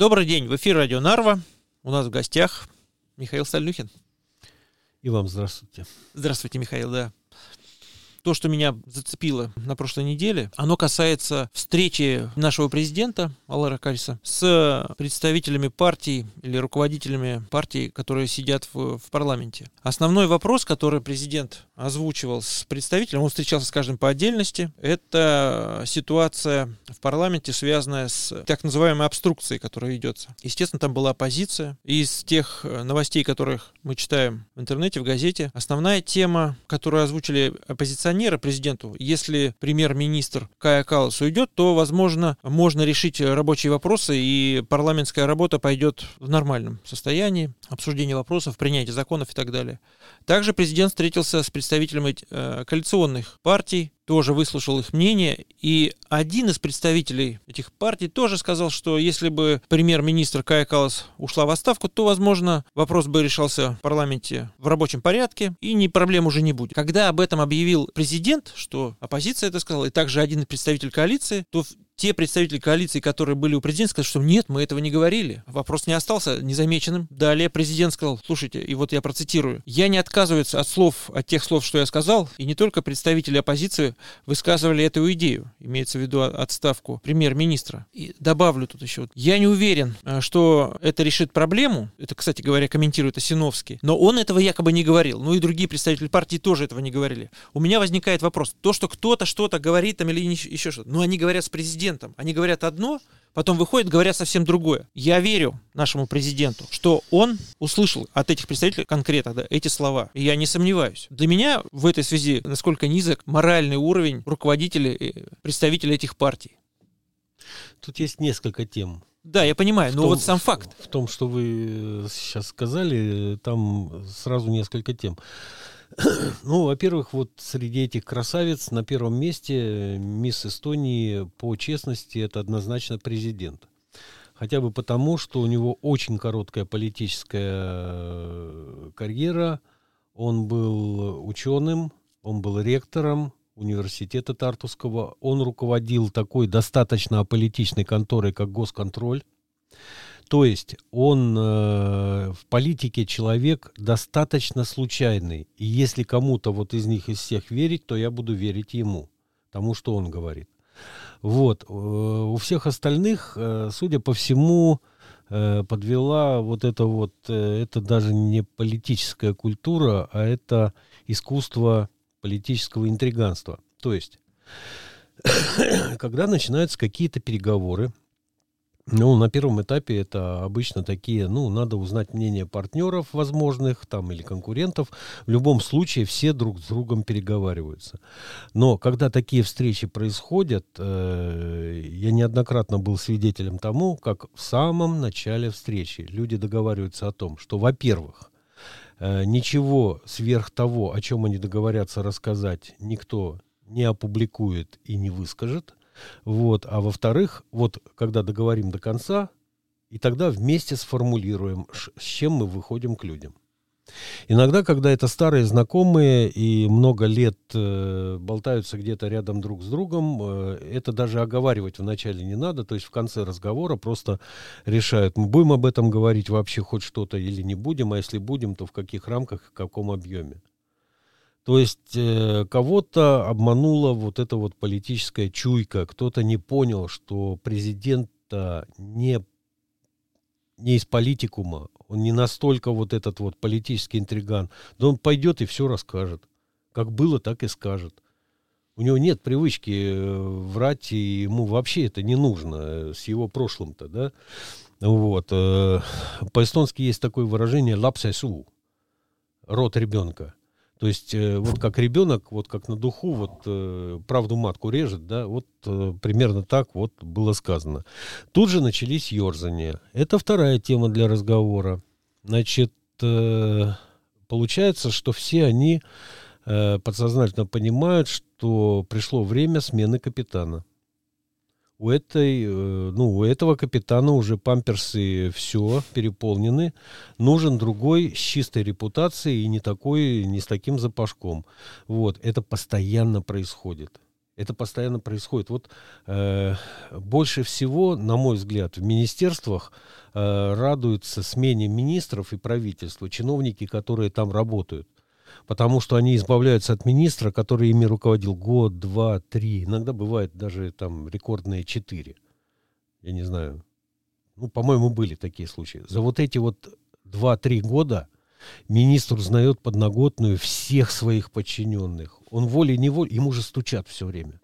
Добрый день, в эфире Радио Нарва. У нас в гостях Михаил Стальнюхин. И вам здравствуйте. Здравствуйте, Михаил, да то, что меня зацепило на прошлой неделе, оно касается встречи нашего президента Алара Кальса с представителями партий или руководителями партий, которые сидят в, в парламенте. Основной вопрос, который президент озвучивал с представителем, он встречался с каждым по отдельности, это ситуация в парламенте, связанная с так называемой обструкцией, которая ведется. Естественно, там была оппозиция. Из тех новостей, которых мы читаем в интернете, в газете, основная тема, которую озвучили оппозиционеры, оппозиционера президенту, если премьер-министр Кая Калас уйдет, то, возможно, можно решить рабочие вопросы, и парламентская работа пойдет в нормальном состоянии, обсуждение вопросов, принятие законов и так далее. Также президент встретился с представителями э, коалиционных партий, тоже выслушал их мнение, и один из представителей этих партий тоже сказал, что если бы премьер-министр Кая Калас ушла в отставку, то, возможно, вопрос бы решался в парламенте в рабочем порядке, и ни проблем уже не будет. Когда об этом объявил президент, что оппозиция это сказала, и также один представитель коалиции, то те представители коалиции, которые были у президента, сказали, что нет, мы этого не говорили. Вопрос не остался незамеченным. Далее президент сказал, слушайте, и вот я процитирую, я не отказываюсь от слов, от тех слов, что я сказал, и не только представители оппозиции высказывали эту идею, имеется в виду отставку премьер-министра. И добавлю тут еще, я не уверен, э, что это решит проблему, это, кстати говоря, комментирует Осиновский, но он этого якобы не говорил, ну и другие представители партии тоже этого не говорили. У меня возникает вопрос, то, что кто-то что-то говорит там или еще что-то, ну они говорят с президентом, президентом. Они говорят одно, потом выходят, говорят совсем другое. Я верю нашему президенту, что он услышал от этих представителей конкретно да, эти слова. И я не сомневаюсь. Для меня в этой связи насколько низок моральный уровень руководителей, представителей этих партий. Тут есть несколько тем. Да, я понимаю, но том, вот сам факт. В том, что вы сейчас сказали, там сразу несколько тем. Ну, во-первых, вот среди этих красавиц на первом месте мисс Эстонии по честности это однозначно президент. Хотя бы потому, что у него очень короткая политическая э, карьера. Он был ученым, он был ректором университета Тартусского. Он руководил такой достаточно аполитичной конторой, как Госконтроль. То есть он э, в политике человек достаточно случайный. И если кому-то вот из них из всех верить, то я буду верить ему, тому, что он говорит. Вот. Э, у всех остальных, э, судя по всему, э, подвела вот это вот, э, это даже не политическая культура, а это искусство политического интриганства. То есть, когда начинаются какие-то переговоры, ну, на первом этапе это обычно такие, ну, надо узнать мнение партнеров возможных там или конкурентов. В любом случае все друг с другом переговариваются. Но когда такие встречи происходят, э, я неоднократно был свидетелем тому, как в самом начале встречи люди договариваются о том, что, во-первых, э, ничего сверх того, о чем они договорятся рассказать, никто не опубликует и не выскажет – вот. А во-вторых, вот когда договорим до конца, и тогда вместе сформулируем, с чем мы выходим к людям. Иногда, когда это старые знакомые и много лет э, болтаются где-то рядом друг с другом, э, это даже оговаривать вначале не надо, то есть в конце разговора просто решают, мы будем об этом говорить вообще хоть что-то или не будем, а если будем, то в каких рамках, в каком объеме. То есть э, кого-то обманула вот эта вот политическая чуйка, кто-то не понял, что президент не, не из политикума, он не настолько вот этот вот политический интриган. Да он пойдет и все расскажет. Как было, так и скажет. У него нет привычки э, врать, и ему вообще это не нужно э, с его прошлым-то, да. Вот. Э, по-эстонски есть такое выражение «лапсайсу» — рот ребенка. То есть э, вот как ребенок, вот как на духу, вот э, правду матку режет, да, вот э, примерно так вот было сказано. Тут же начались ерзания. Это вторая тема для разговора. Значит, получается, что все они подсознательно понимают, что пришло время смены капитана у этой, э, ну, у этого капитана уже памперсы все переполнены. Нужен другой с чистой репутацией и не такой, не с таким запашком. Вот, это постоянно происходит. Это постоянно происходит. Вот э, больше всего, на мой взгляд, в министерствах э, радуются смене министров и правительства, чиновники, которые там работают. Потому что они избавляются от министра, который ими руководил год, два, три, иногда бывает даже там рекордные четыре. Я не знаю. Ну, по-моему, были такие случаи. За вот эти вот два-три года министр узнает подноготную всех своих подчиненных. Он волей-неволей, ему же стучат все время.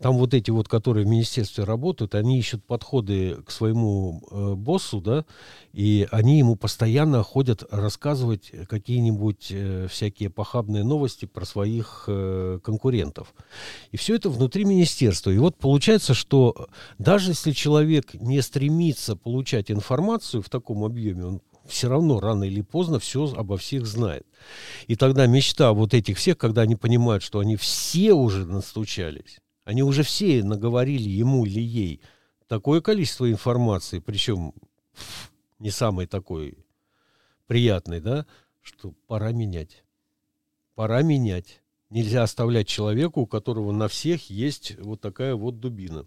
Там вот эти вот, которые в министерстве работают, они ищут подходы к своему э, боссу, да, и они ему постоянно ходят рассказывать какие-нибудь э, всякие похабные новости про своих э, конкурентов. И все это внутри министерства. И вот получается, что даже если человек не стремится получать информацию в таком объеме, он все равно рано или поздно все обо всех знает. И тогда мечта вот этих всех, когда они понимают, что они все уже настучались, они уже все наговорили ему или ей такое количество информации, причем не самой такой приятной, да, что пора менять. Пора менять. Нельзя оставлять человеку, у которого на всех есть вот такая вот дубина.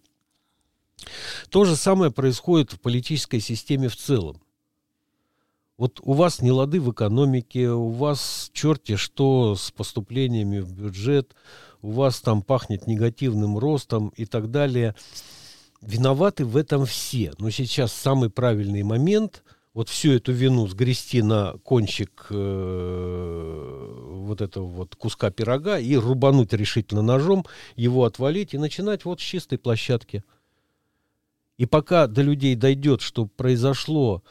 То же самое происходит в политической системе в целом. Вот у вас не лады в экономике, у вас черти что с поступлениями в бюджет, у вас там пахнет негативным ростом и так далее. Виноваты в этом все. Но сейчас самый правильный момент вот всю эту вину сгрести на кончик э, вот этого вот куска пирога и рубануть решительно ножом, его отвалить и начинать вот с чистой площадки. И пока до людей дойдет, что произошло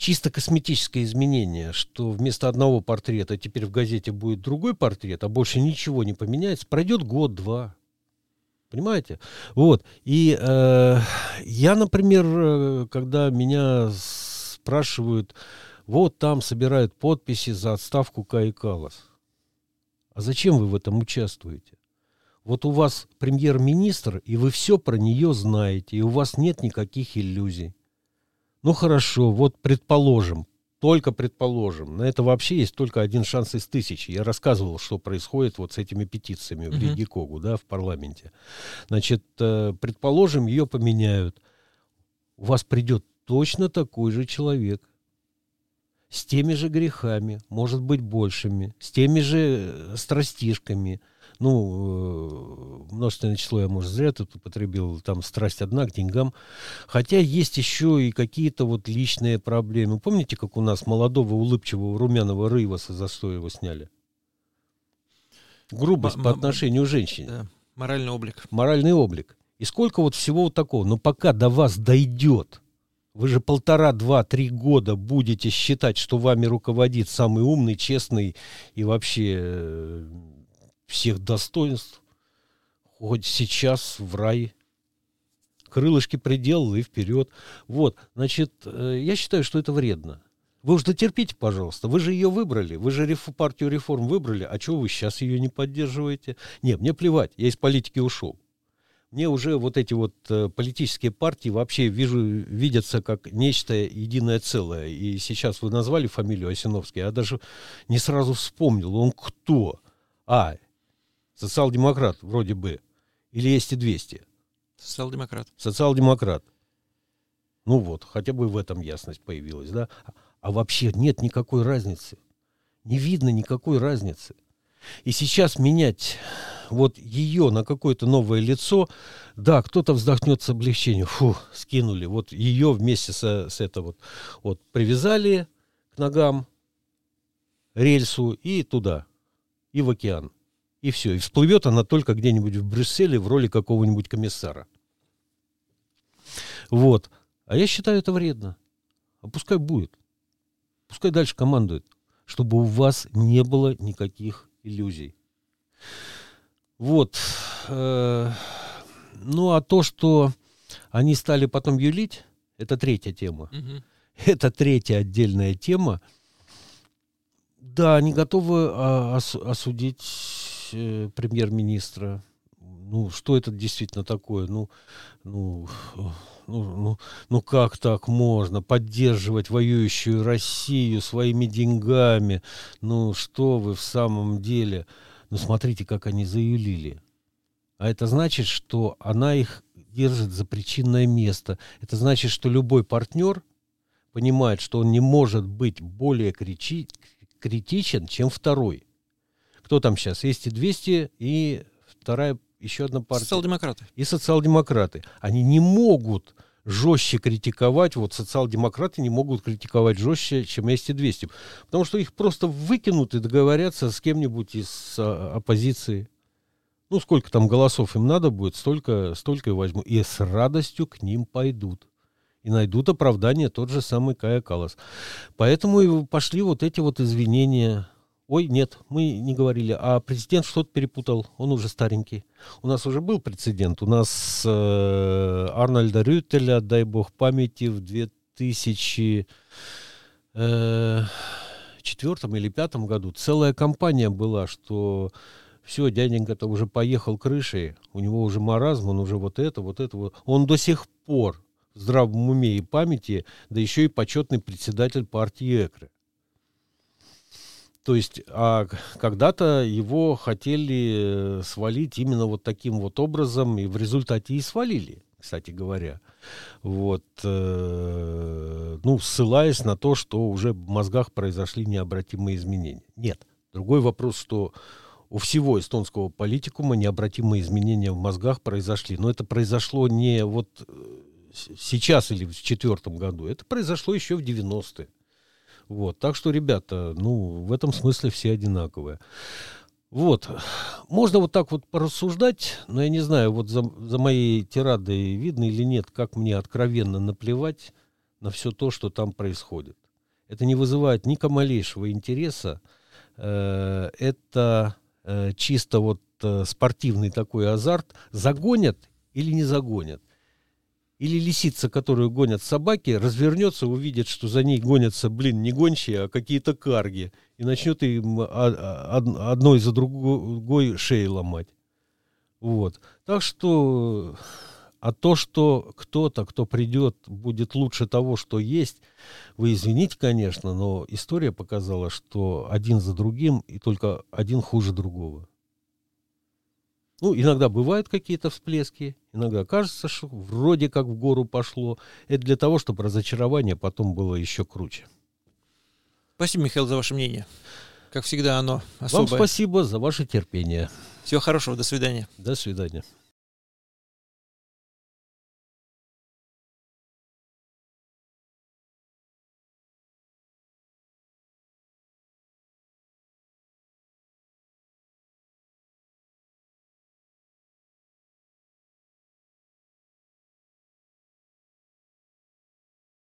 чисто косметическое изменение, что вместо одного портрета теперь в газете будет другой портрет, а больше ничего не поменяется, пройдет год-два. Понимаете? Вот. И э, я, например, э, когда меня спрашивают, вот там собирают подписи за отставку Каи Калас. А зачем вы в этом участвуете? Вот у вас премьер-министр, и вы все про нее знаете, и у вас нет никаких иллюзий. Ну хорошо, вот предположим, только предположим, на это вообще есть только один шанс из тысячи. Я рассказывал, что происходит вот с этими петициями в Риге Когу, да, в парламенте. Значит, э, предположим, ее поменяют. У вас придет точно такой же человек, с теми же грехами, может быть, большими, с теми же э, страстишками, ну, э, множественное число я, может, зря тут употребил, там страсть одна к деньгам. Хотя есть еще и какие-то вот личные проблемы. Помните, как у нас молодого, улыбчивого, румяного Рываса за что его сняли? Грубость М- по отношению к женщине. Да. Моральный облик. Моральный облик. И сколько вот всего вот такого. Но пока до вас дойдет, вы же полтора, два, три года будете считать, что вами руководит самый умный, честный и вообще э, всех достоинств, хоть сейчас в рай. Крылышки приделал и вперед. Вот, значит, э, я считаю, что это вредно. Вы уж дотерпите, пожалуйста. Вы же ее выбрали. Вы же реф, партию реформ выбрали. А чего вы сейчас ее не поддерживаете? Нет, мне плевать. Я из политики ушел. Мне уже вот эти вот э, политические партии вообще вижу, видятся как нечто единое целое. И сейчас вы назвали фамилию Осиновский, я даже не сразу вспомнил, он кто? А, Социал-демократ вроде бы. Или есть и 200? Социал-демократ. Социал-демократ. Ну вот, хотя бы в этом ясность появилась, да? А вообще нет никакой разницы. Не видно никакой разницы. И сейчас менять вот ее на какое-то новое лицо, да, кто-то вздохнет с облегчением, фу, скинули, вот ее вместе со, с это вот, вот привязали к ногам рельсу и туда, и в океан. И все. И всплывет она только где-нибудь в Брюсселе в роли какого-нибудь комиссара. Вот. А я считаю это вредно. А пускай будет. Пускай дальше командует. Чтобы у вас не было никаких иллюзий. Вот. Э, ну, а то, что они стали потом юлить, это третья тема. Угу. Это третья отдельная тема. Да, они готовы а, осудить э, премьер-министра. Ну, что это действительно такое? Ну, ну, ну, ну, ну, как так можно поддерживать воюющую Россию своими деньгами? Ну, что вы в самом деле? Ну, смотрите, как они заюлили. А это значит, что она их держит за причинное место. Это значит, что любой партнер понимает, что он не может быть более кричи, критичен, чем второй. Кто там сейчас? Есть и 200, и вторая, еще одна партия. Социал-демократы. И социал-демократы. Они не могут жестче критиковать, вот социал-демократы не могут критиковать жестче, чем есть и 200. Потому что их просто выкинут и договорятся с кем-нибудь из а, оппозиции. Ну, сколько там голосов им надо будет, столько, столько и возьму. И с радостью к ним пойдут. И найдут оправдание тот же самый Кая Калас. Поэтому и пошли вот эти вот извинения. Ой, нет, мы не говорили. А президент что-то перепутал. Он уже старенький. У нас уже был прецедент. У нас э, Арнольда Рютеля, дай бог памяти, в 2004 э, или 2005 году целая кампания была, что все, дяденька-то уже поехал крышей, у него уже маразм, он уже вот это, вот это, вот. Он до сих пор в здравом уме и памяти, да еще и почетный председатель партии ЭКРы. То есть, а когда-то его хотели э, свалить именно вот таким вот образом, и в результате и свалили, кстати говоря. Вот, э, ну, ссылаясь на то, что уже в мозгах произошли необратимые изменения. Нет. Другой вопрос, что у всего эстонского политикума необратимые изменения в мозгах произошли. Но это произошло не вот э, сейчас или в четвертом году, это произошло еще в 90-е. Вот. Так что, ребята, ну, в этом смысле все одинаковые. Вот. Можно вот так вот порассуждать, но я не знаю, вот за, за моей тирадой видно или нет, как мне откровенно наплевать на все то, что там происходит. Это не вызывает ни малейшего интереса. Э, это э, чисто вот э, спортивный такой азарт, загонят или не загонят. Или лисица, которую гонят собаки, развернется, увидит, что за ней гонятся, блин, не гончие, а какие-то карги, и начнет им одной за другой шеи ломать. Вот. Так что, а то, что кто-то, кто придет, будет лучше того, что есть, вы извините, конечно, но история показала, что один за другим, и только один хуже другого. Ну, иногда бывают какие-то всплески, иногда кажется, что вроде как в гору пошло. Это для того, чтобы разочарование потом было еще круче. Спасибо, Михаил, за ваше мнение. Как всегда, оно особое. Вам спасибо за ваше терпение. Всего хорошего, до свидания. До свидания.